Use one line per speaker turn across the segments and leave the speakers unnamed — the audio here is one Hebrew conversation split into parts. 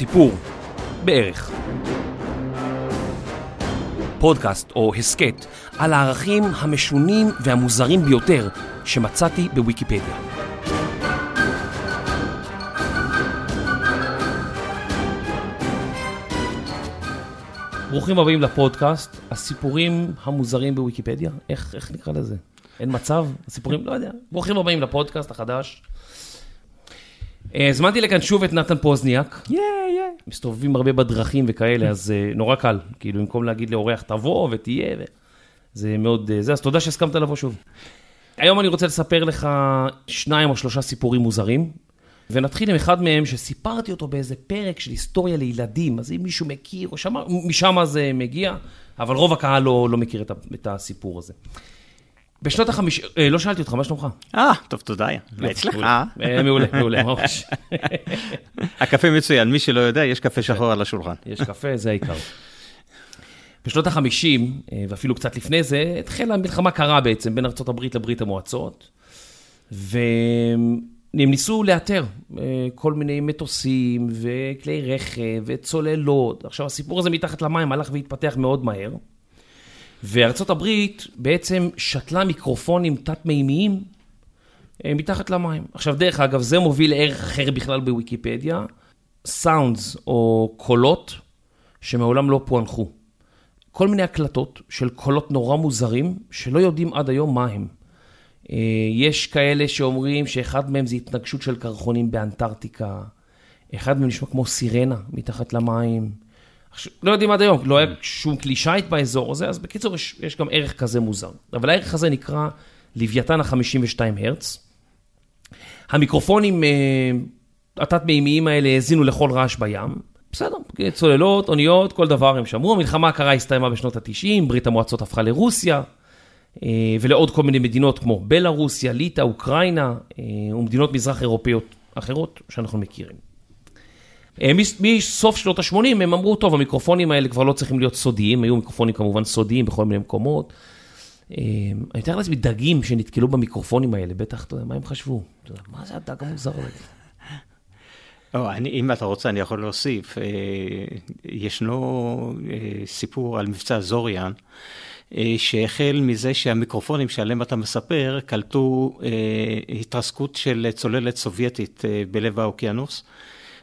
סיפור, בערך. פודקאסט או הסכת על הערכים המשונים והמוזרים ביותר שמצאתי בוויקיפדיה. ברוכים הבאים לפודקאסט, הסיפורים המוזרים בוויקיפדיה, איך, איך נקרא לזה? אין מצב? הסיפורים, לא יודע. ברוכים הבאים לפודקאסט החדש. אה, הזמנתי לכאן שוב את נתן פוזניאק.
יא, יא.
מסתובבים הרבה בדרכים וכאלה, אז אה, נורא קל. כאילו, במקום להגיד לאורח, תבוא ותהיה. זה מאוד... אה, זה, אז תודה שהסכמת לבוא שוב. היום אני רוצה לספר לך שניים או שלושה סיפורים מוזרים, ונתחיל עם אחד מהם שסיפרתי אותו באיזה פרק של היסטוריה לילדים, אז אם מישהו מכיר או שמע, משם זה מגיע, אבל רוב הקהל לא, לא מכיר את, את הסיפור הזה. בשנות החמישים, אה, לא שאלתי אותך, מה שלומך?
אה, טוב, תודה. אצלך?
מעולה, אה, מעולה, מעולה, ממש.
הקפה מצוין, מי שלא יודע, יש קפה שחור על השולחן.
יש קפה, זה העיקר. בשנות ה-50, ואפילו קצת לפני זה, התחילה מלחמה קרה בעצם בין ארה"ב לברית המועצות, והם ניסו לאתר אה, כל מיני מטוסים וכלי רכב וצוללות. עכשיו, הסיפור הזה מתחת למים הלך והתפתח מאוד מהר, וארצות הברית בעצם שתלה מיקרופונים תת-מימיים אה, מתחת למים. עכשיו, דרך אגב, זה מוביל לערך אחר בכלל בוויקיפדיה, סאונדס או קולות שמעולם לא פוענחו. כל מיני הקלטות של קולות נורא מוזרים, שלא יודעים עד היום מה הם. אה, יש כאלה שאומרים שאחד מהם זה התנגשות של קרחונים באנטארקטיקה, אחד מהם נשמע כמו סירנה מתחת למים. לא יודעים עד היום, לא היה שום כלי שיט באזור הזה, אז בקיצור, יש, יש גם ערך כזה מוזר. אבל הערך הזה נקרא לוויתן ה-52 הרץ. המיקרופונים אה, התת-מימיים האלה האזינו לכל רעש בים. בסדר, צוללות, אוניות, כל דבר הם שמעו. המלחמה הקרה הסתיימה בשנות ה-90, ברית המועצות הפכה לרוסיה, אה, ולעוד כל מיני מדינות כמו בלארוסיה, ליטא, אוקראינה, אה, ומדינות מזרח אירופאיות אחרות שאנחנו מכירים. אה, מס- מסוף שנות ה-80 הם אמרו, טוב, המיקרופונים האלה כבר לא צריכים להיות סודיים, היו מיקרופונים כמובן סודיים בכל מיני מקומות. אה, אני מתאר לעצמי דגים שנתקלו במיקרופונים האלה, בטח, אתה יודע, מה הם חשבו? מה זה הדג המוזר הזה?
אני, אם אתה רוצה, אני יכול להוסיף. אה, ישנו סיפור על מבצע זוריאן, שהחל מזה שהמיקרופונים שעליהם אתה מספר, קלטו התרסקות של צוללת סובייטית בלב האוקיינוס.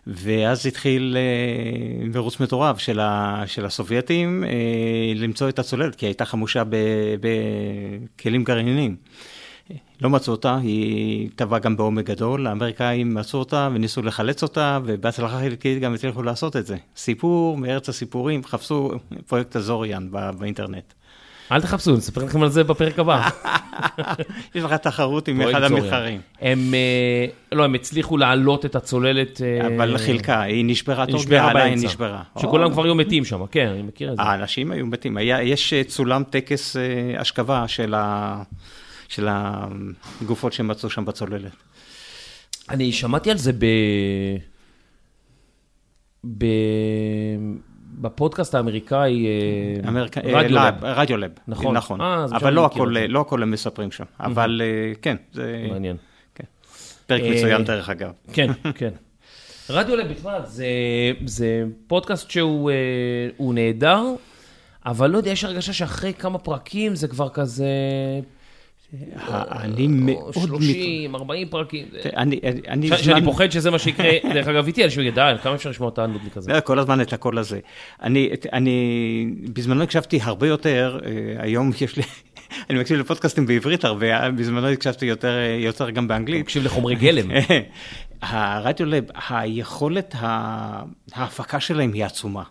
ואז התחיל אה, מרוץ מטורף של, ה, של הסובייטים אה, למצוא את הצוללת, כי היא הייתה חמושה בכלים גרעיניים. לא מצאו אותה, היא טבעה גם בעומק גדול, האמריקאים מצאו אותה וניסו לחלץ אותה, ובהצלחה חלקית גם הצליחו לעשות את זה. סיפור מארץ הסיפורים, חפשו פרויקט הזוריאן בא- באינטרנט.
אל תחפשו, נספר לכם על זה בפרק הבא.
יש לך תחרות עם אחד. המתחרים,
הם, אה, לא, הם הצליחו להעלות את הצוללת. אה,
אבל חלקה, היא נשברה
היא
טוב,
נשברה באמצע.
נשברה.
שכולם
או,
כבר היו מתים שם, כן, אני מכיר את זה.
האנשים היו מתים. יש אה, צולם טקס אה, אשכבה של הגופות שמצאו שם בצוללת.
אני שמעתי על זה ב... בפודקאסט האמריקאי, אה,
אמריקה,
רדיו
אה,
לב.
רדיו לב,
נכון.
נכון.
אה,
אבל לא הכל. לא הכל הם מספרים שם, אבל כן, זה
מעניין.
פרק
אה,
מצוין דרך אגב.
כן, כן. רדיו לב בכלל, זה, זה פודקאסט שהוא הוא נהדר, אבל לא יודע, יש הרגשה שאחרי כמה פרקים זה כבר כזה...
אני מאוד... מת-
30, 40 פרקים.
אני,
שאני פוחד שזה מה שיקרה, דרך אגב, איתי יגידו, די, כמה אפשר לשמוע את הנודניק הזה?
לא, כל הזמן את הקול הזה. אני, בזמנו הקשבתי הרבה יותר, אה, היום יש לי, אני מקשיב לפודקאסטים בעברית הרבה, אה, בזמנו הקשבתי יותר, אה, יותר גם באנגלית.
תקשיב לחומרי גלם.
הרדיו לב, היכולת ההפקה שלהם היא עצומה.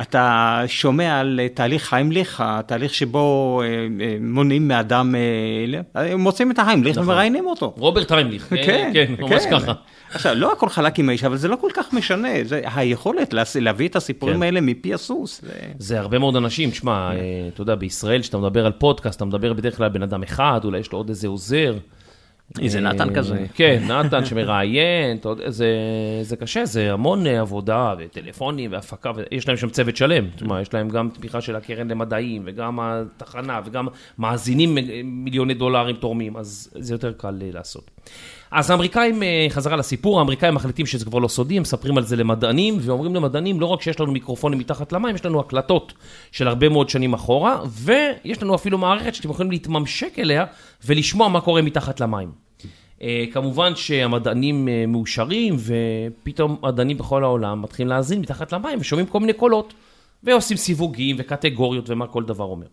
אתה שומע על אה, תהליך היימליך, התהליך שבו אה, אה, מונעים מאדם, מוצאים את ההיימליך
נכון.
ומראיינים אותו.
רוברט היימליך, אה,
כן,
כן, ממש
כן.
ככה.
עכשיו, לא הכל חלק עם האיש, אבל זה לא כל כך משנה. זה היכולת להביא את הסיפורים
כן.
האלה מפי הסוס. זה...
הרבה מאוד אנשים, תשמע, אה, אתה יודע, בישראל, כשאתה מדבר על פודקאסט, אתה מדבר בדרך כלל על בן אדם אחד, אולי יש לו עוד איזה עוזר.
איזה נתן כזה.
כן, נתן שמראיין, זה, קשה, זה המון עבודה, וטלפונים, והפקה, ויש להם שם צוות שלם. אומרת, יש להם גם תמיכה של הקרן למדעים, וגם התחנה, וגם מאזינים מיליוני דולרים תורמים, אז זה יותר קל לעשות. אז האמריקאים, חזרה לסיפור, האמריקאים מחליטים שזה כבר לא סודי, הם מספרים על זה למדענים, ואומרים למדענים, לא רק שיש לנו מיקרופונים מתחת למים, יש לנו הקלטות של הרבה מאוד שנים אחורה, ויש לנו אפילו מערכת שאתם יכולים להתממשק אליה ולשמוע מה קורה מתחת למים. כמובן שהמדענים מאושרים, ופתאום מדענים בכל העולם מתחילים להאזין מתחת למים ושומעים כל מיני קולות, ועושים סיווגים וקטגוריות ומה כל דבר אומר.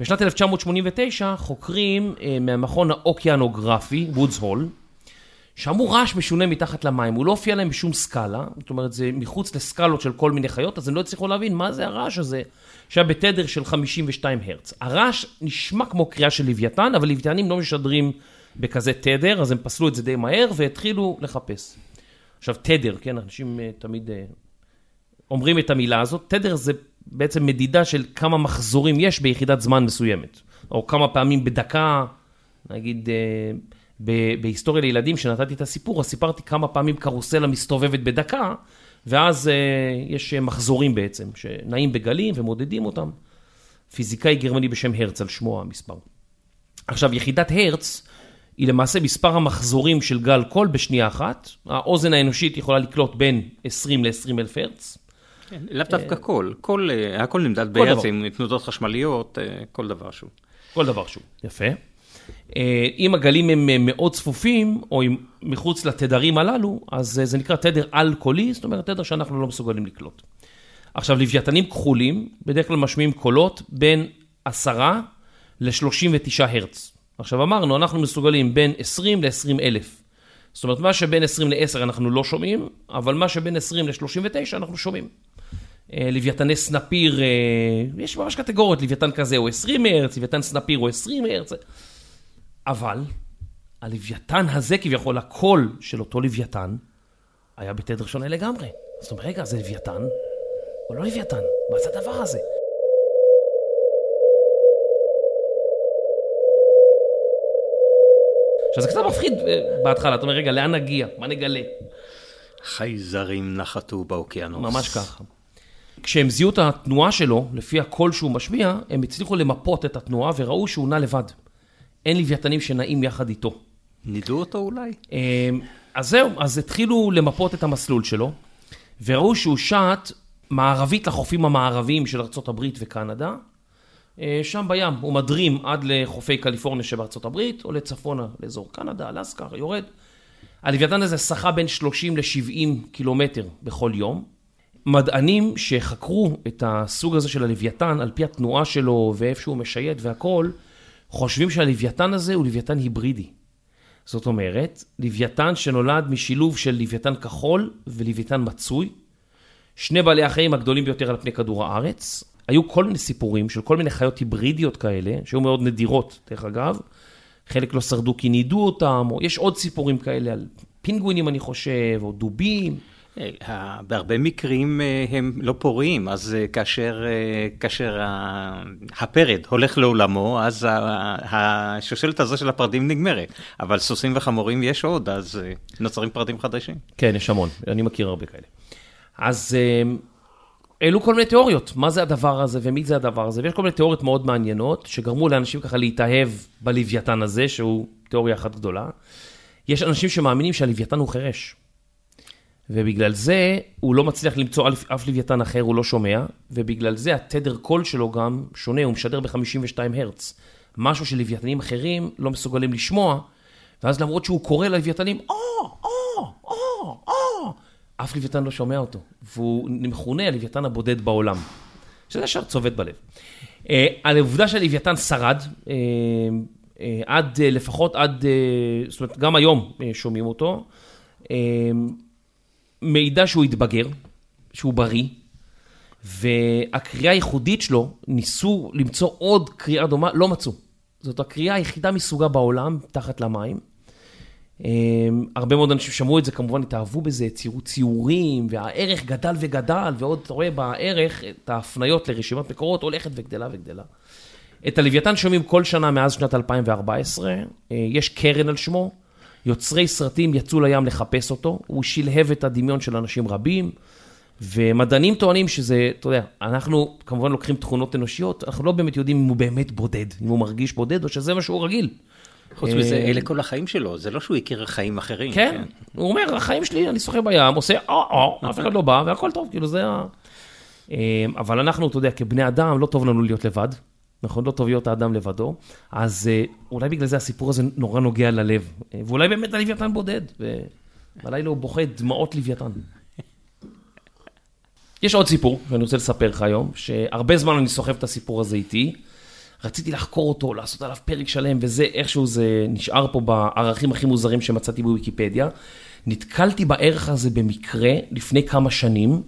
בשנת 1989 חוקרים מהמכון האוקיינוגרפי, וודס הול, שמעו רעש משונה מתחת למים, הוא לא הופיע להם בשום סקאלה, זאת אומרת זה מחוץ לסקאלות של כל מיני חיות, אז הם לא הצליחו להבין מה זה הרעש הזה, שהיה בתדר של 52 הרץ. הרעש נשמע כמו קריאה של לוויתן, אבל לוויתנים לא משדרים בכזה תדר, אז הם פסלו את זה די מהר והתחילו לחפש. עכשיו תדר, כן, אנשים תמיד אומרים את המילה הזאת, תדר זה בעצם מדידה של כמה מחזורים יש ביחידת זמן מסוימת, או כמה פעמים בדקה, נגיד... בהיסטוריה לילדים, שנתתי את הסיפור, אז סיפרתי כמה פעמים קרוסלה מסתובבת בדקה, ואז uh, יש מחזורים בעצם, שנעים בגלים ומודדים אותם. פיזיקאי גרמני בשם הרץ, על שמו המספר. עכשיו, יחידת הרץ היא למעשה מספר המחזורים של גל קול בשנייה אחת. האוזן האנושית יכולה לקלוט בין 20 ל-20 אלף הרץ.
כן, לאו דווקא קול, קול, הכל נמדד בהרץ עם תנודות חשמליות, כל דבר שהוא.
כל דבר שהוא, יפה. אם הגלים הם מאוד צפופים, או אם מחוץ לתדרים הללו, אז זה נקרא תדר על-קולי, זאת אומרת, תדר שאנחנו לא מסוגלים לקלוט. עכשיו, לוויתנים כחולים, בדרך כלל משמיעים קולות בין 10 ל-39 הרץ. עכשיו אמרנו, אנחנו מסוגלים בין 20 ל-20 אלף. זאת אומרת, מה שבין 20 ל-10 אנחנו לא שומעים, אבל מה שבין 20 ל-39 אנחנו שומעים. לוויתני סנפיר, יש ממש קטגוריות, לוויתן כזה הוא 20 הרץ, לוויתן סנפיר הוא 20 הרץ. אבל הלוויתן הזה כביכול, הקול של אותו לוויתן, היה בתדר שונה לגמרי. זאת אומרת, רגע, זה לוויתן, או לא לוויתן? מה זה הדבר הזה? עכשיו, זה קצת מפחיד בהתחלה, אתה אומר, רגע, לאן נגיע? מה נגלה?
חייזרים נחתו באוקיינוס.
ממש ככה. כשהם זיהו את התנועה שלו, לפי הקול שהוא משמיע, הם הצליחו למפות את התנועה וראו שהוא נע לבד. אין לוויתנים שנעים יחד איתו.
נידו אותו אולי?
אז זהו, אז התחילו למפות את המסלול שלו, וראו שהוא שט מערבית לחופים המערביים של ארה"ב וקנדה, שם בים, הוא מדרים עד לחופי קליפורניה שבארצות הברית, או לצפונה, לאזור קנדה, אלסקה, יורד. הלוויתן הזה שחה בין 30 ל-70 קילומטר בכל יום. מדענים שחקרו את הסוג הזה של הלוויתן, על פי התנועה שלו ואיפה שהוא משייט והכל, חושבים שהלוויתן הזה הוא לוויתן היברידי. זאת אומרת, לוויתן שנולד משילוב של לוויתן כחול ולוויתן מצוי. שני בעלי החיים הגדולים ביותר על פני כדור הארץ. היו כל מיני סיפורים של כל מיני חיות היברידיות כאלה, שהיו מאוד נדירות, דרך אגב. חלק לא שרדו כי נידו אותם, או יש עוד סיפורים כאלה על פינגווינים, אני חושב, או דובים.
בהרבה מקרים הם לא פוריים, אז כאשר, כאשר הפרד הולך לעולמו, אז השושלת הזו של הפרדים נגמרת. אבל סוסים וחמורים יש עוד, אז נוצרים פרדים חדשים.
כן, יש המון, אני מכיר הרבה כאלה. אז העלו כל מיני תיאוריות, מה זה הדבר הזה ומי זה הדבר הזה, ויש כל מיני תיאוריות מאוד מעניינות, שגרמו לאנשים ככה להתאהב בלוויתן הזה, שהוא תיאוריה אחת גדולה. יש אנשים שמאמינים שהלוויתן הוא חירש. ובגלל זה הוא לא מצליח למצוא אף לוויתן אחר, הוא לא שומע, ובגלל זה התדר קול שלו גם שונה, הוא משדר ב-52 הרץ. משהו שלוויתנים אחרים לא מסוגלים לשמוע, ואז למרות שהוא קורא ללוויתנים, או, או, או, או, אף לוויתן לא שומע אותו, והוא מכונה הלוויתן הבודד בעולם. שזה ישר צובט בלב. על העובדה שהלוויתן שרד, עד, לפחות עד, זאת אומרת, גם היום שומעים אותו, מידע שהוא התבגר, שהוא בריא, והקריאה הייחודית שלו, ניסו למצוא עוד קריאה דומה, לא מצאו. זאת הקריאה היחידה מסוגה בעולם, תחת למים. הרבה מאוד אנשים שמעו את זה, כמובן התאהבו בזה, ציירו ציורים, והערך גדל וגדל, ועוד אתה רואה בערך את ההפניות לרשימת מקורות, הולכת וגדלה וגדלה. את הלוויתן שומעים כל שנה מאז שנת 2014, יש קרן על שמו, יוצרי סרטים יצאו לים לחפש אותו, הוא שלהב את הדמיון של אנשים רבים, ומדענים טוענים שזה, אתה יודע, אנחנו כמובן לוקחים תכונות אנושיות, אנחנו לא באמת יודעים אם הוא באמת בודד, אם הוא מרגיש בודד או שזה מה שהוא רגיל.
חוץ מזה, אלה כל החיים שלו, זה לא שהוא הכיר חיים אחרים.
כן, הוא אומר, החיים שלי, אני שוחה בים, עושה או-או, אף אחד לא בא, והכל טוב, כאילו זה ה... אבל אנחנו, אתה יודע, כבני אדם, לא טוב לנו להיות לבד. נכון? לא טוב להיות האדם לבדו. אז אולי בגלל זה הסיפור הזה נורא נוגע ללב. ואולי באמת הלוויתן בודד, ובלילה הוא בוכה דמעות לוויתן. יש עוד סיפור שאני רוצה לספר לך היום, שהרבה זמן אני סוחב את הסיפור הזה איתי. רציתי לחקור אותו, לעשות עליו פרק שלם, וזה איכשהו זה נשאר פה בערכים הכי מוזרים שמצאתי בוויקיפדיה. נתקלתי בערך הזה במקרה לפני כמה שנים.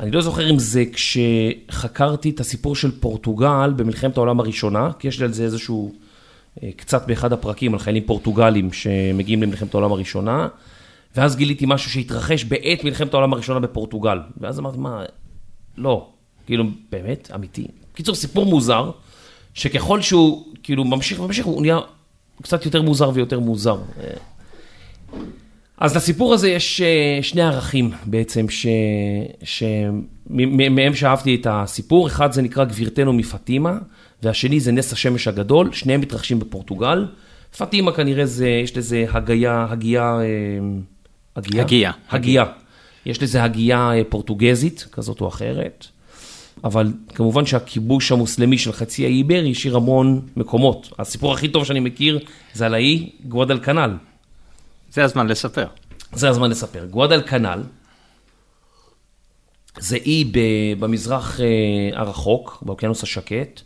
אני לא זוכר אם זה כשחקרתי את הסיפור של פורטוגל במלחמת העולם הראשונה, כי יש לי על זה איזשהו, קצת באחד הפרקים על חיילים פורטוגלים שמגיעים למלחמת העולם הראשונה, ואז גיליתי משהו שהתרחש בעת מלחמת העולם הראשונה בפורטוגל. ואז אמרתי, מה, לא, כאילו, באמת, אמיתי. בקיצור, סיפור מוזר, שככל שהוא כאילו ממשיך וממשיך, הוא נהיה קצת יותר מוזר ויותר מוזר. אז לסיפור הזה יש שני ערכים בעצם, שמהם שאהבתי את הסיפור. אחד זה נקרא גבירתנו מפטימה, והשני זה נס השמש הגדול, שניהם מתרחשים בפורטוגל. פטימה כנראה זה, יש לזה הגייה, הגייה,
הגייה, הגייה,
הגייה. יש לזה הגייה פורטוגזית, כזאת או אחרת. אבל כמובן שהכיבוש המוסלמי של חצי האי איברי השאיר המון מקומות. הסיפור הכי טוב שאני מכיר זה על האי גואדל כנל.
זה הזמן לספר.
זה הזמן לספר. גואדל כנל זה אי במזרח הרחוק, באוקיינוס השקט,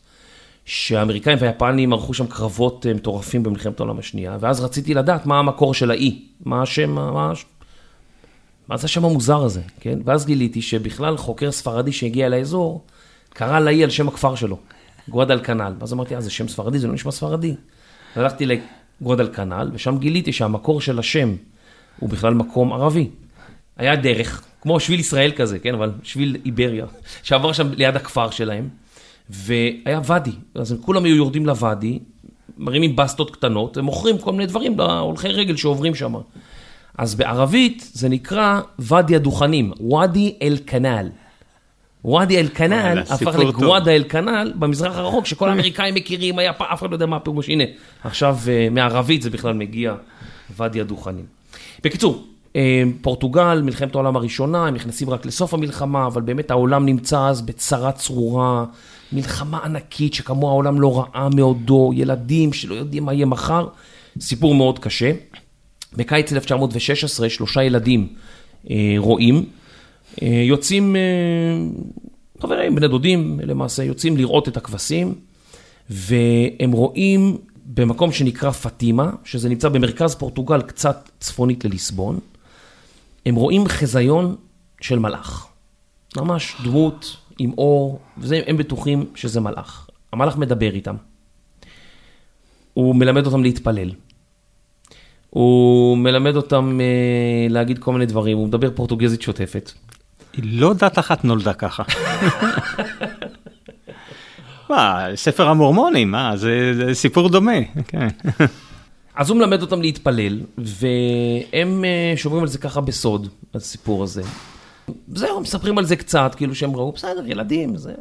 שהאמריקאים והיפנים ערכו שם קרבות מטורפים במלחמת העולם השנייה, ואז רציתי לדעת מה המקור של האי, מה השם, מה... מה זה השם המוזר הזה, כן? ואז גיליתי שבכלל חוקר ספרדי שהגיע לאזור, קרא לאי על שם הכפר שלו, גואדל כנל. ואז אמרתי, אה, זה שם ספרדי, זה לא נשמע ספרדי. הלכתי לגואדל כנל, ושם גיליתי שהמקור של השם הוא בכלל מקום ערבי. היה דרך, כמו שביל ישראל כזה, כן? אבל שביל איבריה, שעבר שם ליד הכפר שלהם, והיה ואדי. אז הם כולם היו יורדים לוואדי, מרימים בסטות קטנות, ומוכרים כל מיני דברים להולכי רגל שעוברים שם. אז בערבית זה נקרא ואדי הדוכנים, ואדי אל-כנל. ואדי אל-כנל הפך לגואדה אל-כנל במזרח הרחוק, שכל האמריקאים מכירים, היה אף אחד לא יודע מה הפירוש, הנה, עכשיו מערבית זה בכלל מגיע ואדי הדוכנים. בקיצור, פורטוגל, מלחמת העולם הראשונה, הם נכנסים רק לסוף המלחמה, אבל באמת העולם נמצא אז בצרה צרורה, מלחמה ענקית שכמו העולם לא ראה מעודו, ילדים שלא יודעים מה יהיה מחר, סיפור מאוד קשה. בקיץ 1916, שלושה ילדים רואים, יוצאים, חברים, בני דודים למעשה, יוצאים לראות את הכבשים, והם רואים במקום שנקרא פטימה, שזה נמצא במרכז פורטוגל, קצת צפונית לליסבון, הם רואים חזיון של מלאך. ממש דמות עם אור, והם בטוחים שזה מלאך. המלאך מדבר איתם. הוא מלמד אותם להתפלל. הוא מלמד אותם להגיד כל מיני דברים, הוא מדבר פורטוגזית שוטפת.
לא דת אחת נולדה ככה. מה, ספר המורמונים, מה, זה, זה סיפור דומה, כן.
אז הוא מלמד אותם להתפלל, והם שומרים על זה ככה בסוד, הסיפור הזה. זהו, מספרים על זה קצת, כאילו שהם ראו, בסדר, ילדים, זה...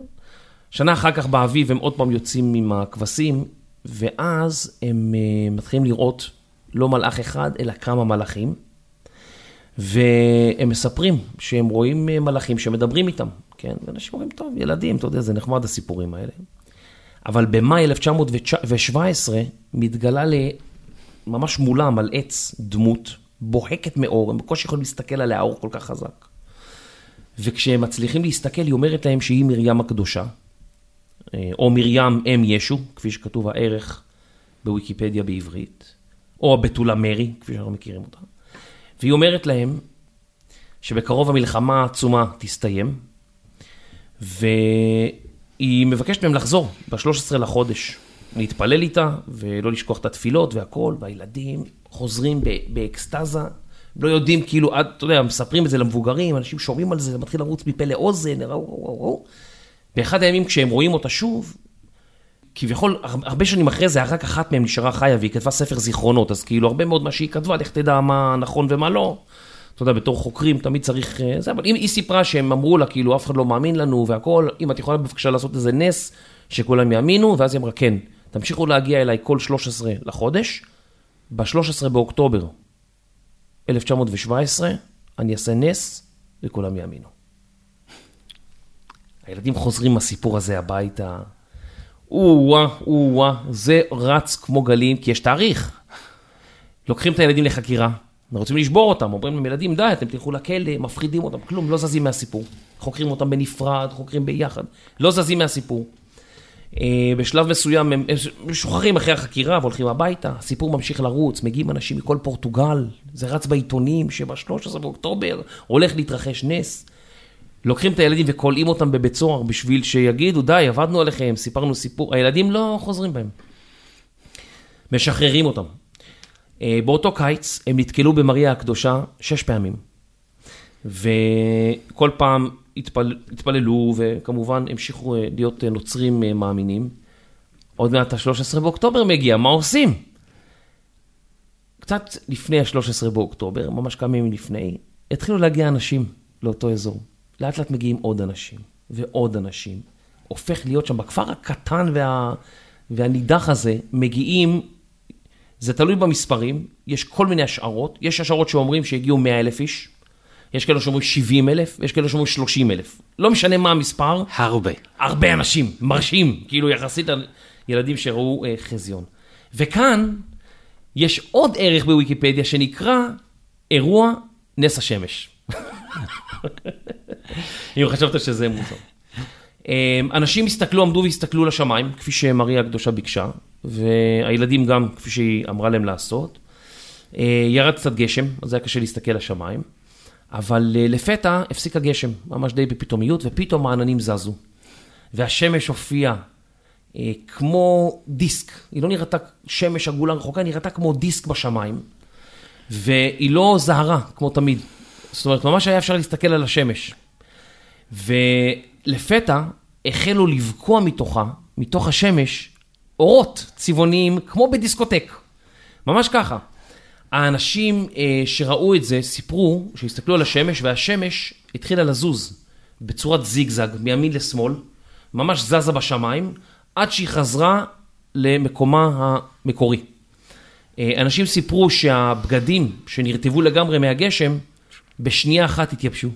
שנה אחר כך באביב הם עוד פעם יוצאים עם הכבשים, ואז הם מתחילים לראות לא מלאך אחד, אלא כמה מלאכים. והם מספרים שהם רואים מלאכים שמדברים איתם, כן? ואנשים אומרים, טוב, ילדים, אתה יודע, זה נחמד הסיפורים האלה. אבל במאי 1917 מתגלה ממש מולם על עץ דמות בוהקת מאור, הם בקושי יכולים להסתכל עליה, האור כל כך חזק. וכשהם מצליחים להסתכל, היא אומרת להם שהיא מרים הקדושה, או מרים אם ישו, כפי שכתוב הערך בוויקיפדיה בעברית. או הבתולה מרי, כפי שאנחנו מכירים אותה. והיא אומרת להם שבקרוב המלחמה העצומה תסתיים, והיא מבקשת מהם לחזור ב-13 לחודש, להתפלל איתה ולא לשכוח את התפילות והכל, והילדים חוזרים באקסטזה, לא יודעים כאילו, אתה יודע, מספרים את זה למבוגרים, אנשים שומעים על זה, זה מתחיל לרוץ מפה לאוזן, ראו, ראו, ראו. באחד הימים כשהם רואים אותה שוב, כביכול, הרבה שנים אחרי זה, רק אחת מהן נשארה חיה והיא כתבה ספר זיכרונות, אז כאילו הרבה מאוד מה שהיא כתבה, לך תדע מה נכון ומה לא. אתה יודע, בתור חוקרים תמיד צריך אה, זה, אבל אם היא סיפרה שהם אמרו לה, כאילו, אף אחד לא מאמין לנו והכול, אם את יכולה בבקשה לעשות איזה נס, שכולם יאמינו, ואז היא אמרה, כן, תמשיכו להגיע אליי כל 13 לחודש, ב-13 באוקטובר 1917, אני אעשה נס וכולם יאמינו. הילדים חוזרים עם הסיפור הזה הביתה, או-אה, או-אה, זה רץ כמו גלים, כי יש תאריך. לוקחים את הילדים לחקירה, רוצים לשבור אותם, אומרים להם, ילדים, די, אתם תלכו לכלא, מפחידים אותם, כלום, לא זזים מהסיפור. חוקרים אותם בנפרד, חוקרים ביחד, לא זזים מהסיפור. אה, בשלב מסוים הם משוחררים אחרי החקירה והולכים הביתה, הסיפור ממשיך לרוץ, מגיעים אנשים מכל פורטוגל, זה רץ בעיתונים שב-13 באוקטובר הולך להתרחש נס. לוקחים את הילדים וכולאים אותם בבית סוהר בשביל שיגידו, די, עבדנו עליכם, סיפרנו סיפור, הילדים לא חוזרים בהם. משחררים אותם. אה, באותו קיץ הם נתקלו במריה הקדושה שש פעמים. וכל פעם התפל, התפללו, וכמובן המשיכו אה, להיות אה, נוצרים מאמינים. עוד מעט ה-13 באוקטובר מגיע, מה עושים? קצת לפני ה-13 באוקטובר, ממש כמה ימים לפני, התחילו להגיע אנשים לאותו אזור. לאט לאט מגיעים עוד אנשים, ועוד אנשים. הופך להיות שם, בכפר הקטן וה, והנידח הזה, מגיעים זה תלוי במספרים, יש כל מיני השערות, יש השערות שאומרים שהגיעו 100 אלף איש, יש כאלה שאומרים 70 אלף, יש כאלה שאומרים 30 אלף. לא משנה מה המספר.
הרבה.
הרבה אנשים, מרשים, כאילו יחסית לילדים שראו אה, חזיון. וכאן יש עוד ערך בוויקיפדיה שנקרא אירוע נס השמש. אם חשבת שזה מוזר. אמ, אנשים הסתכלו, עמדו והסתכלו לשמיים, כפי שמריה הקדושה ביקשה, והילדים גם, כפי שהיא אמרה להם לעשות. אה, ירד קצת גשם, אז היה קשה להסתכל לשמיים, אבל אה, לפתע הפסיק הגשם, ממש די בפתאומיות, ופתאום העננים זזו. והשמש הופיעה אה, כמו דיסק, היא לא נראתה שמש עגולה רחוקה, היא נראתה כמו דיסק בשמיים, והיא לא זהרה, כמו תמיד. זאת אומרת, ממש היה אפשר להסתכל על השמש. ולפתע החלו לבקוע מתוכה, מתוך השמש, אורות צבעוניים, כמו בדיסקוטק. ממש ככה. האנשים אה, שראו את זה סיפרו שהסתכלו על השמש, והשמש התחילה לזוז בצורת זיגזג, מימין לשמאל, ממש זזה בשמיים, עד שהיא חזרה למקומה המקורי. אה, אנשים סיפרו שהבגדים שנרטבו לגמרי מהגשם, בשנייה אחת התייבשו.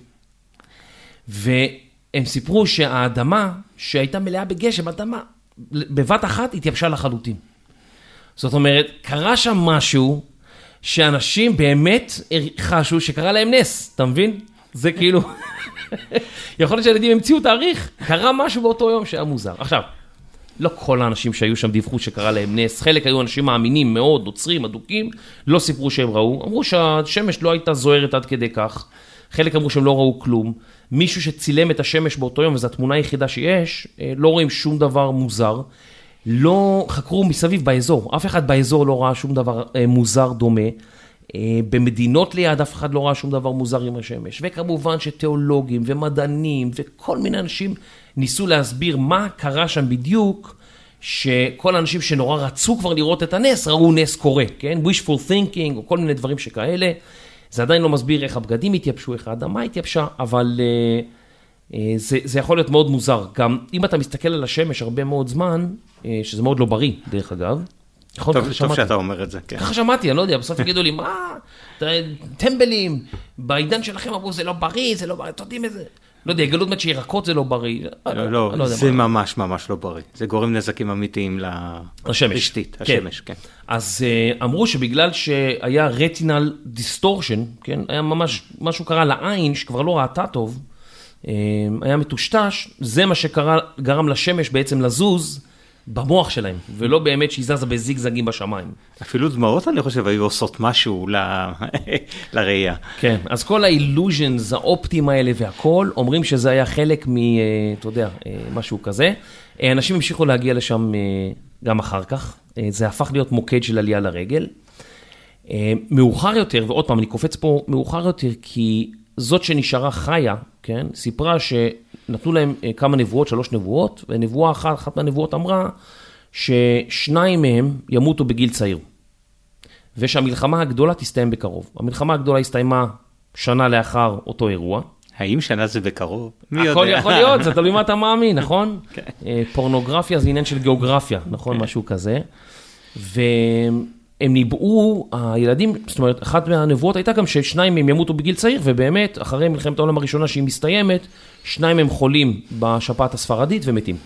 והם סיפרו שהאדמה שהייתה מלאה בגשם, אדמה בבת אחת התייבשה לחלוטין. זאת אומרת, קרה שם משהו שאנשים באמת חשו שקרה להם נס, אתה מבין? זה כאילו, יכול להיות שהילדים המציאו תאריך, קרה משהו באותו יום שהיה מוזר. עכשיו, לא כל האנשים שהיו שם דיווחו שקרה להם נס, חלק היו אנשים מאמינים מאוד, נוצרים, אדוקים, לא סיפרו שהם ראו, אמרו שהשמש לא הייתה זוהרת עד כדי כך, חלק אמרו שהם לא ראו כלום. מישהו שצילם את השמש באותו יום, וזו התמונה היחידה שיש, אה, לא רואים שום דבר מוזר. לא חקרו מסביב באזור, אף אחד באזור לא ראה שום דבר אה, מוזר דומה. אה, במדינות ליד אף אחד לא ראה שום דבר מוזר עם השמש. וכמובן שתיאולוגים ומדענים וכל מיני אנשים ניסו להסביר מה קרה שם בדיוק, שכל האנשים שנורא רצו כבר לראות את הנס, ראו נס קורה, כן? wishful thinking או כל מיני דברים שכאלה. זה עדיין לא מסביר איך הבגדים התייבשו, איך האדמה התייבשה, אבל uh, uh, זה, זה יכול להיות מאוד מוזר. גם אם אתה מסתכל על השמש הרבה מאוד זמן, uh, שזה מאוד לא בריא, דרך אגב.
נכון, טוב, טוב שאתה אומר את זה, כן.
ככה שמעתי, אני לא יודע, בסוף יגידו לי, מה, טמבלים, בעידן שלכם אמרו זה לא בריא, זה לא בריא, אתם יודעים איזה... לא יודע, יגלו באמת שירקות זה לא בריא.
לא, לא, לא זה ממש ממש לא בריא. זה גורם נזקים אמיתיים
לשמש.
השמש, כן.
אז אה, אמרו שבגלל שהיה retinal distortion, כן, היה ממש, משהו קרה לעין שכבר לא ראתה טוב, אה, היה מטושטש, זה מה שגרם לשמש בעצם לזוז. במוח שלהם, ולא באמת שהיא זזה בזיגזגים בשמיים.
אפילו דמעות, אני חושב, היו עושות משהו ל... לראייה.
כן, אז כל האילוז'נס, האופטיים האלה והכל, אומרים שזה היה חלק מ... אה, אתה יודע, אה, משהו כזה. אה, אנשים המשיכו להגיע לשם גם אחר כך, זה הפך להיות מוקד של עלייה לרגל. מאוחר יותר, ועוד פעם, אני קופץ פה מאוחר יותר, כי זאת שנשארה חיה, כן, סיפרה ש... נתנו להם אה, כמה נבואות, שלוש נבואות, ונבואה אחת, אחת מהנבואות אמרה ששניים מהם ימותו בגיל צעיר, ושהמלחמה הגדולה תסתיים בקרוב. המלחמה הגדולה הסתיימה שנה לאחר אותו אירוע.
האם שנה זה בקרוב? מי יודע?
הכל יכול להיות, זה תלוי מה אתה מאמין, נכון?
כן.
אה, פורנוגרפיה זה עניין של גיאוגרפיה, נכון? משהו כזה. והם ניבאו, הילדים, זאת אומרת, אחת מהנבואות הייתה גם ששניים מהם ימותו בגיל צעיר, ובאמת, אחרי מלחמת העולם הראשונה שהיא מסתיימת, שניים מהם חולים בשפעת הספרדית ומתים.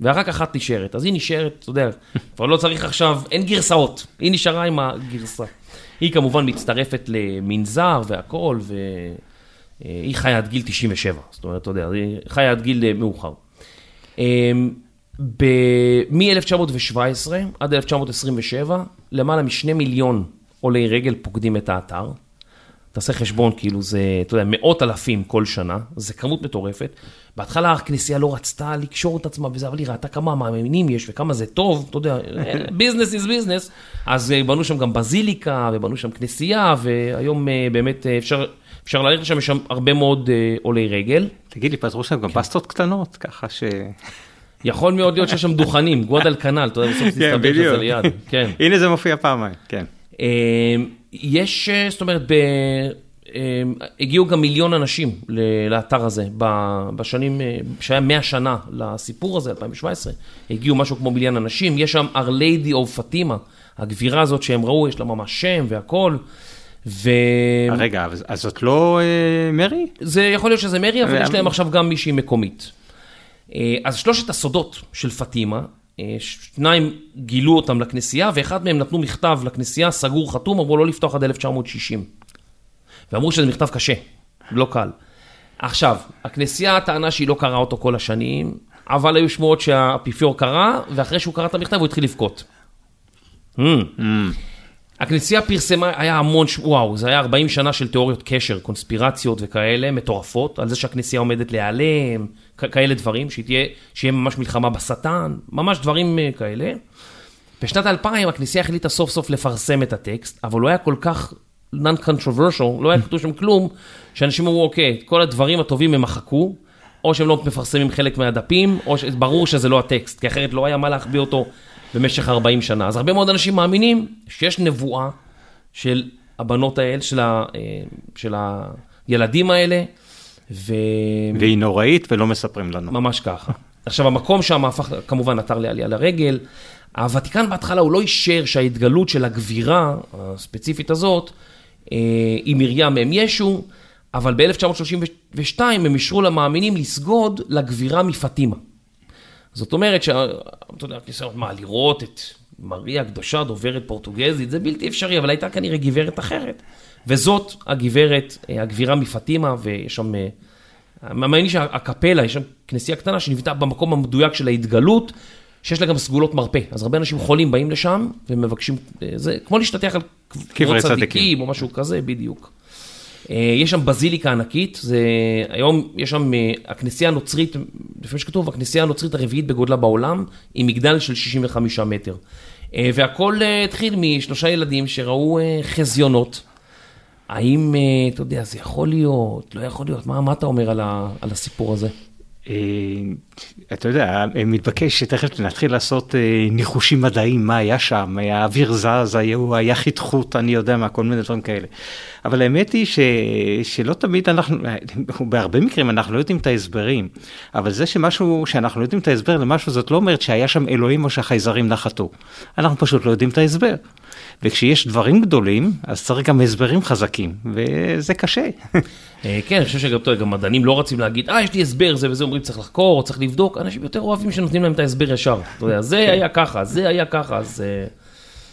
ורק אחת נשארת. אז היא נשארת, אתה יודע, כבר לא צריך עכשיו, אין גרסאות, היא נשארה עם הגרסה. היא כמובן מצטרפת למנזר והכול, והיא חיה עד גיל 97, זאת אומרת, אתה יודע, היא חיה עד גיל אה, מאוחר. מ-1917 עד 1927, למעלה משני מיליון עולי רגל פוקדים את האתר. תעשה חשבון, כאילו זה, אתה יודע, מאות אלפים כל שנה, זה כמות מטורפת. בהתחלה הכנסייה לא רצתה לקשור את עצמה וזה, אבל היא ראתה כמה מאמינים יש וכמה זה טוב, אתה יודע, ביזנס איז ביזנס. אז אה, בנו שם גם בזיליקה ובנו שם כנסייה, והיום אה, באמת אה, אפשר, אפשר ללכת לשם, יש שם הרבה מאוד עולי רגל.
תגיד לי, פתרו שם גם בסטות קטנות, ככה ש...
יכול מאוד להיות שיש שם דוכנים, גודל כנ"ל, אתה יודע, בסוף תסתבר שזה ליד. כן.
הנה זה מופיע פעמיים, כן.
יש, זאת אומרת, ב... הגיעו גם מיליון אנשים לאתר הזה בשנים, שהיה 100 שנה לסיפור הזה, 2017, הגיעו משהו כמו מיליון אנשים, יש שם Our Lady of Fatima, הגבירה הזאת שהם ראו, יש לה ממש שם והכל. ו...
רגע, אז זאת לא אה, מרי?
זה יכול להיות שזה מרי, אבל. יש להם עכשיו גם מישהי מקומית. אה, אז שלושת הסודות של פטימה, אה, שניים גילו אותם לכנסייה, ואחד מהם נתנו מכתב לכנסייה, סגור חתום, אמרו לא לפתוח עד 1960. ואמרו שזה מכתב קשה, לא קל. עכשיו, הכנסייה טענה שהיא לא קראה אותו כל השנים, אבל היו שמועות שהאפיפיור קרא, ואחרי שהוא קרא את המכתב הוא התחיל לבכות. Mm. Mm. הכנסייה פרסמה, היה המון, וואו, זה היה 40 שנה של תיאוריות קשר, קונספירציות וכאלה, מטורפות, על זה שהכנסייה עומדת להיעלם, כאלה דברים, שתהיה, שיהיה ממש מלחמה בשטן, ממש דברים אה, כאלה. בשנת 2000 הכנסייה החליטה סוף סוף לפרסם את הטקסט, אבל הוא היה כל כך non-controversial, לא היה כתוב שם כלום, שאנשים אמרו, אוקיי, כל הדברים הטובים הם מחקו, או שהם לא מפרסמים חלק מהדפים, או שברור שזה לא הטקסט, כי אחרת לא היה מה להחביא אותו במשך 40 שנה. אז הרבה מאוד אנשים מאמינים שיש נבואה של הבנות האלה, של, ה, אה, של הילדים האלה, ו...
והיא נוראית ולא מספרים לנו.
ממש ככה. עכשיו, המקום שם הפך כמובן אתר לעלייה לרגל. הוותיקן בהתחלה הוא לא אישר שההתגלות של הגבירה הספציפית הזאת אה, היא מרים אם ישו, אבל ב-1932 הם אישרו למאמינים לסגוד לגבירה מפטימה. זאת אומרת שאתה יודע, מה, לראות את מריה הקדושה דוברת פורטוגזית, זה בלתי אפשרי, אבל הייתה כנראה גברת אחרת. וזאת הגברת, אה, הגבירה מפטימה, ויש שם, אה, מאמין שהקפלה, יש שם כנסייה קטנה שנבנתה במקום המדויק של ההתגלות, שיש לה גם סגולות מרפא. אז הרבה אנשים חולים באים לשם ומבקשים, אה, זה כמו להשתטח על קברות צדיקים או משהו כזה, בדיוק. יש שם בזיליקה ענקית, זה, היום יש שם הכנסייה הנוצרית, לפי שכתוב, הכנסייה הנוצרית הרביעית בגודלה בעולם, עם מגדל של 65 מטר. והכל התחיל משלושה ילדים שראו חזיונות. האם, אה, אתה יודע, זה יכול להיות, לא יכול להיות, מה, מה אתה אומר על, ה, על הסיפור הזה?
אה, אתה יודע, מתבקש שתכף נתחיל לעשות אה, ניחושים מדעיים, מה היה שם, האוויר זז, היה חתכות, אני יודע מה, כל מיני דברים כאלה. אבל האמת היא ש, שלא תמיד אנחנו, בהרבה מקרים אנחנו לא יודעים את ההסברים, אבל זה שמשהו, שאנחנו לא יודעים את ההסבר למשהו, זאת לא אומרת שהיה שם אלוהים או שהחייזרים נחתו. אנחנו פשוט לא יודעים את ההסבר. וכשיש דברים גדולים, אז צריך גם הסברים חזקים, וזה קשה.
אה, כן, אני חושב שגם גם מדענים לא רצים להגיד, אה, יש לי הסבר, זה וזה, אומרים, צריך לחקור, צריך לבדוק, אנשים יותר אוהבים שנותנים להם את ההסבר ישר. אתה יודע, זה כן. היה ככה, זה היה ככה, אז...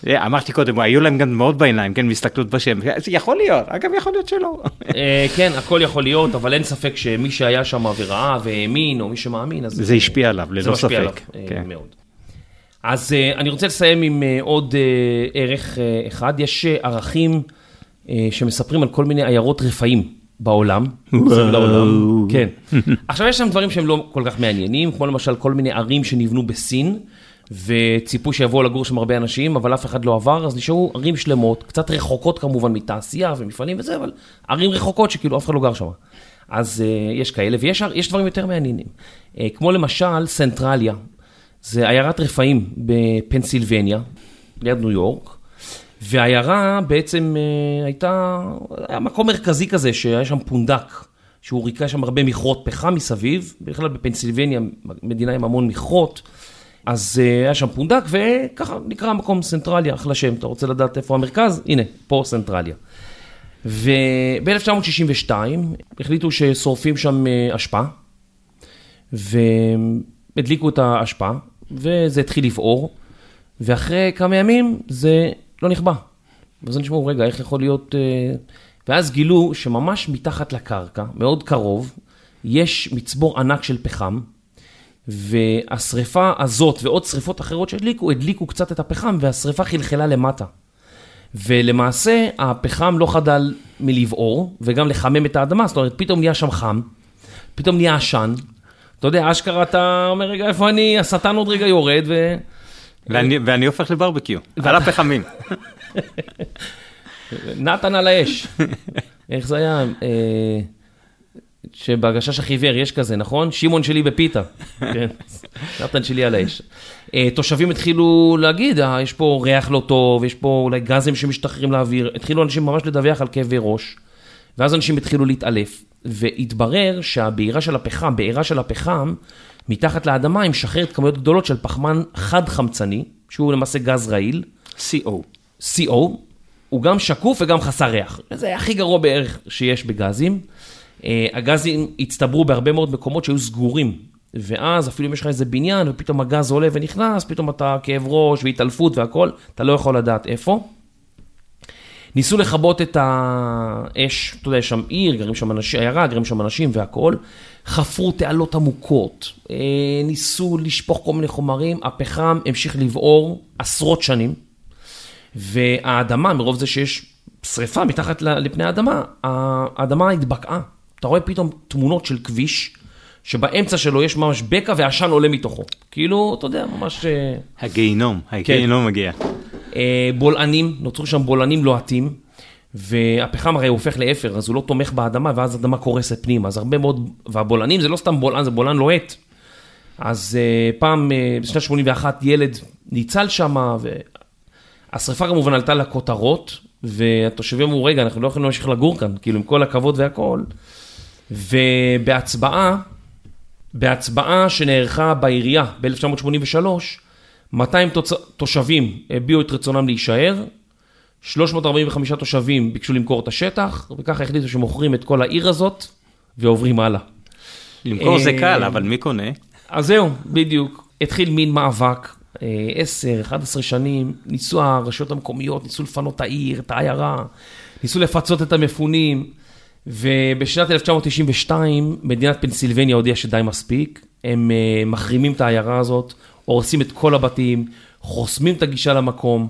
אה, אמרתי קודם, היו להם גם דמעות בעיניים, כן, מהסתכלות בשם. זה יכול להיות, אגב, יכול להיות שלא.
אה, כן, הכל יכול להיות, אבל אין ספק שמי שהיה שם וראה והאמין, או מי שמאמין, אז...
זה השפיע עליו, ללא ספק. זה משפיע עליו
כן. מאוד. אז אני רוצה לסיים עם עוד ערך אחד. יש ערכים שמספרים על כל מיני עיירות רפאים בעולם. בעולם. כן. עכשיו, יש שם דברים שהם לא כל כך מעניינים, כמו למשל כל מיני ערים שנבנו בסין. וציפו שיבואו לגור שם הרבה אנשים, אבל אף אחד לא עבר, אז נשארו ערים שלמות, קצת רחוקות כמובן מתעשייה ומפעלים וזה, אבל ערים רחוקות שכאילו אף אחד לא גר שם. אז uh, יש כאלה, ויש דברים יותר מעניינים. Uh, כמו למשל סנטרליה, זה עיירת רפאים בפנסילבניה, ליד ניו יורק, והעיירה בעצם אה, הייתה, היה מקום מרכזי כזה, שהיה שם פונדק, שהוא ריקה שם הרבה מכרות פחם מסביב, בכלל בפנסילבניה, מדינה עם המון מכרות, אז אה, היה שם פונדק, וככה נקרא מקום סנטרליה, אחלה שם, אתה רוצה לדעת איפה המרכז? הנה, פה סנטרליה. וב-1962 החליטו ששורפים שם אה, אשפה, והדליקו את האשפה, וזה התחיל לבעור, ואחרי כמה ימים זה לא נכבה. ואז אני שמעו, רגע, איך יכול להיות... אה, ואז גילו שממש מתחת לקרקע, מאוד קרוב, יש מצבור ענק של פחם, והשריפה הזאת ועוד שריפות אחרות שהדליקו, הדליקו קצת את הפחם, והשריפה חלחלה למטה. ולמעשה, הפחם לא חדל מלבעור, וגם לחמם את האדמה, זאת אומרת, פתאום נהיה שם חם, פתאום נהיה עשן. אתה יודע, אשכרה אתה אומר, רגע, איפה אני, השטן עוד רגע יורד, ו...
ואני, ואני הופך לברבקיו, על הפחמים.
נתן על האש. איך זה היה? אה, שבהגשש החיוור יש כזה, נכון? שמעון שלי בפיתה. כן, נתן שלי על האש. אה, תושבים התחילו להגיד, אה, יש פה ריח לא טוב, יש פה אולי גזים שמשתחררים לאוויר. התחילו אנשים ממש לדווח על כאבי ראש. ואז אנשים התחילו להתעלף. והתברר שהבעירה של הפחם, בעירה של הפחם, מתחת לאדמה היא משחררת כמויות גדולות של פחמן חד-חמצני, שהוא למעשה גז רעיל.
CO.
CO, הוא גם שקוף וגם חסר ריח. זה הכי גרוע בערך שיש בגזים. אה, הגזים הצטברו בהרבה מאוד מקומות שהיו סגורים, ואז אפילו אם יש לך איזה בניין ופתאום הגז עולה ונכנס, פתאום אתה כאב ראש והתעלפות והכל, אתה לא יכול לדעת איפה. ניסו לכבות את האש, אתה יודע, יש שם עיר, גרים שם אנשים, עיירה, גרים שם אנשים והכל. חפרו תעלות עמוקות, אה, ניסו לשפוך כל מיני חומרים, הפחם המשיך לבעור עשרות שנים, והאדמה, מרוב זה שיש שריפה מתחת לפני האדמה, האדמה התבקעה. אתה רואה פתאום תמונות של כביש, שבאמצע שלו יש ממש בקע ועשן עולה מתוכו. כאילו, אתה יודע, ממש... אה,
הגיהינום, הגיהינום כן. מגיע.
אה, בולענים, נוצרו שם בולענים לוהטים, והפחם הרי הופך לאפר, אז הוא לא תומך באדמה, ואז האדמה קורסת פנימה. אז הרבה מאוד, והבולענים זה לא סתם בולען, זה בולען לוהט. אז uh, פעם, uh, בשנת 81, ילד ניצל שם, והשרפה כמובן עלתה לכותרות, והתושבים אמרו, רגע, אנחנו לא יכולים להמשיך לגור כאן, כאילו, עם כל הכבוד והכל. ובהצבעה, בהצבעה שנערכה בעירייה ב-1983, 200 תושבים הביעו את רצונם להישאר, 345 תושבים ביקשו למכור את השטח, וככה החליטו שמוכרים את כל העיר הזאת ועוברים הלאה.
למכור זה קל, אבל מי קונה?
אז זהו, בדיוק. התחיל מין מאבק, 10, 11 שנים, ניסו הרשויות המקומיות, ניסו לפנות את העיר, את העיירה, ניסו לפצות את המפונים, ובשנת 1992 מדינת פנסילבניה הודיעה שדי מספיק, הם אה, מחרימים את העיירה הזאת, הורסים את כל הבתים, חוסמים את הגישה למקום,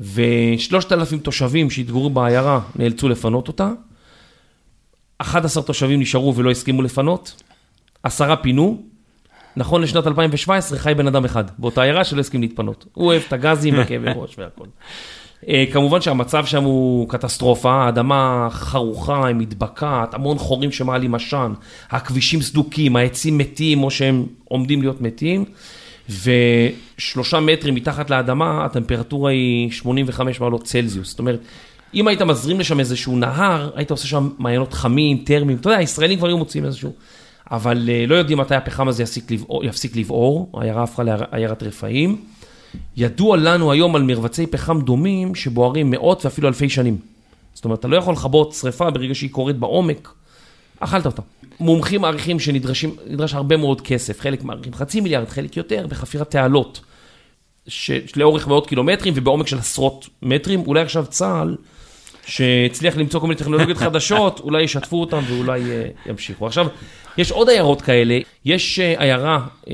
ושלושת אלפים תושבים שהתגוררו בעיירה נאלצו לפנות אותה. 11 תושבים נשארו ולא הסכימו לפנות, עשרה פינו. נכון לשנת 2017 חי בן אדם אחד, באותה עיירה שלא הסכים להתפנות. הוא אוהב את הגזים וכאבי ראש והכל. אה, כמובן שהמצב שם הוא קטסטרופה, האדמה חרוכה, היא מתבקעת, המון חורים שמעלים עשן, הכבישים סדוקים, העצים מתים או שהם עומדים להיות מתים. ושלושה מטרים מתחת לאדמה, הטמפרטורה היא 85 מעלות צלזיוס. זאת אומרת, אם היית מזרים לשם איזשהו נהר, היית עושה שם מעיינות חמים, טרמיים, אתה יודע, הישראלים כבר היו מוצאים איזשהו... אבל אה, לא יודעים מתי הפחם הזה יפסיק לבעור, יפסיק לבעור, העיירה הפכה לעיירת רפאים. ידוע לנו היום על מרבצי פחם דומים שבוערים מאות ואפילו אלפי שנים. זאת אומרת, אתה לא יכול לכבות שריפה ברגע שהיא קורית בעומק, אכלת אותה. מומחים מעריכים שנדרש הרבה מאוד כסף, חלק מעריכים חצי מיליארד, חלק יותר, בחפירת תעלות, לאורך מאות קילומטרים ובעומק של עשרות מטרים. אולי עכשיו צה"ל, שהצליח למצוא כל מיני טכנולוגיות חדשות, אולי ישתפו אותם ואולי uh, ימשיכו. עכשיו, יש עוד עיירות כאלה, יש uh, עיירה uh,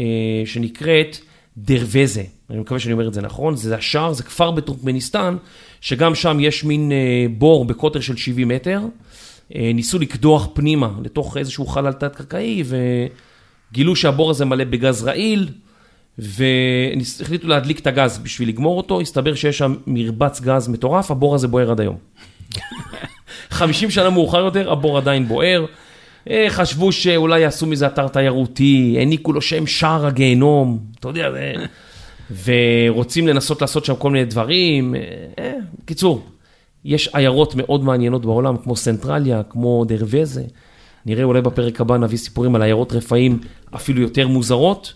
שנקראת דרווזה, אני מקווה שאני אומר את זה נכון, זה השער, זה כפר בטורקמניסטן, שגם שם יש מין uh, בור בקוטר של 70 מטר. אה, ניסו לקדוח פנימה לתוך איזשהו חלל תת-קרקעי, וגילו שהבור הזה מלא בגז רעיל, והחליטו להדליק את הגז בשביל לגמור אותו, הסתבר שיש שם מרבץ גז מטורף, הבור הזה בוער עד היום. 50 שנה מאוחר יותר, הבור עדיין בוער. אה, חשבו שאולי יעשו מזה אתר תיירותי, העניקו לו שם שער הגיהנום, אתה יודע. ורוצים לנסות לעשות שם כל מיני דברים. אה, בקיצור, יש עיירות מאוד מעניינות בעולם, כמו סנטרליה, כמו דרווזה. נראה אולי בפרק הבא נביא סיפורים על עיירות רפאים אפילו יותר מוזרות.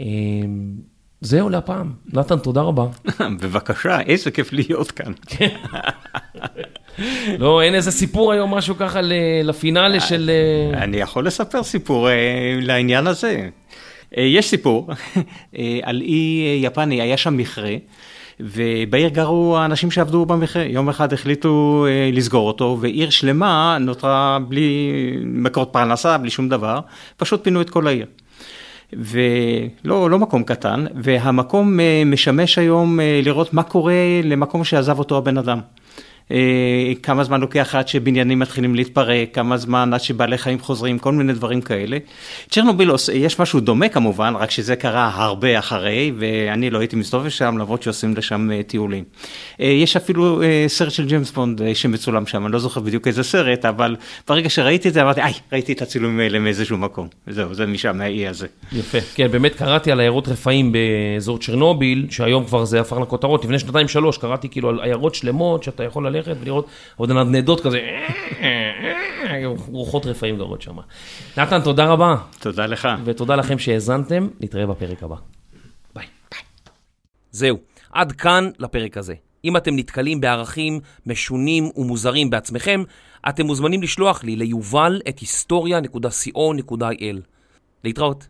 אה, זהו להפעם. נתן, תודה רבה.
בבקשה, איזה כיף להיות כאן.
לא, אין איזה סיפור היום, משהו ככה לפינאלה של... אה,
אני יכול לספר סיפור אה, לעניין הזה. אה, יש סיפור על אי יפני, היה שם מכרה. ובעיר גרו האנשים שעבדו במכרה. יום אחד החליטו אה, לסגור אותו, ועיר שלמה נותרה בלי מקורות פרנסה, בלי שום דבר, פשוט פינו את כל העיר. ולא לא מקום קטן, והמקום אה, משמש היום אה, לראות מה קורה למקום שעזב אותו הבן אדם. אה, כמה זמן לוקח עד שבניינים מתחילים להתפרק, כמה זמן עד שבעלי חיים חוזרים, כל מיני דברים כאלה. צ'רנוביל יש משהו דומה כמובן, רק שזה קרה הרבה אחרי, ואני לא הייתי מסתובב שם, למרות שעושים לשם אה, טיולים. אה, יש אפילו סרט של ג'יימס בונד שמצולם שם, אני לא זוכר בדיוק איזה סרט, אבל ברגע שראיתי את זה אמרתי, איי, ראיתי את הצילומים האלה מאיזשהו מקום. וזהו, זה משם, מהאי הזה.
יפה. כן, באמת קראתי על עיירות רפאים באזור צ'רנוביל, שהיום כבר זה הפך לכותרות, לפני שנתיים שלוש קראתי כאילו על עיירות שלמות שאתה יכול ללכת. ללכת ולראות עוד נדנדות כזה, רוחות רפאים גרות שם. נתן, תודה רבה.
תודה לך.
ותודה לכם שהאזנתם, נתראה בפרק הבא. ביי. זהו, עד כאן לפרק הזה. אם אתם נתקלים בערכים משונים ומוזרים בעצמכם, אתם מוזמנים לשלוח לי ליובל את היסטוריה.co.il. להתראות.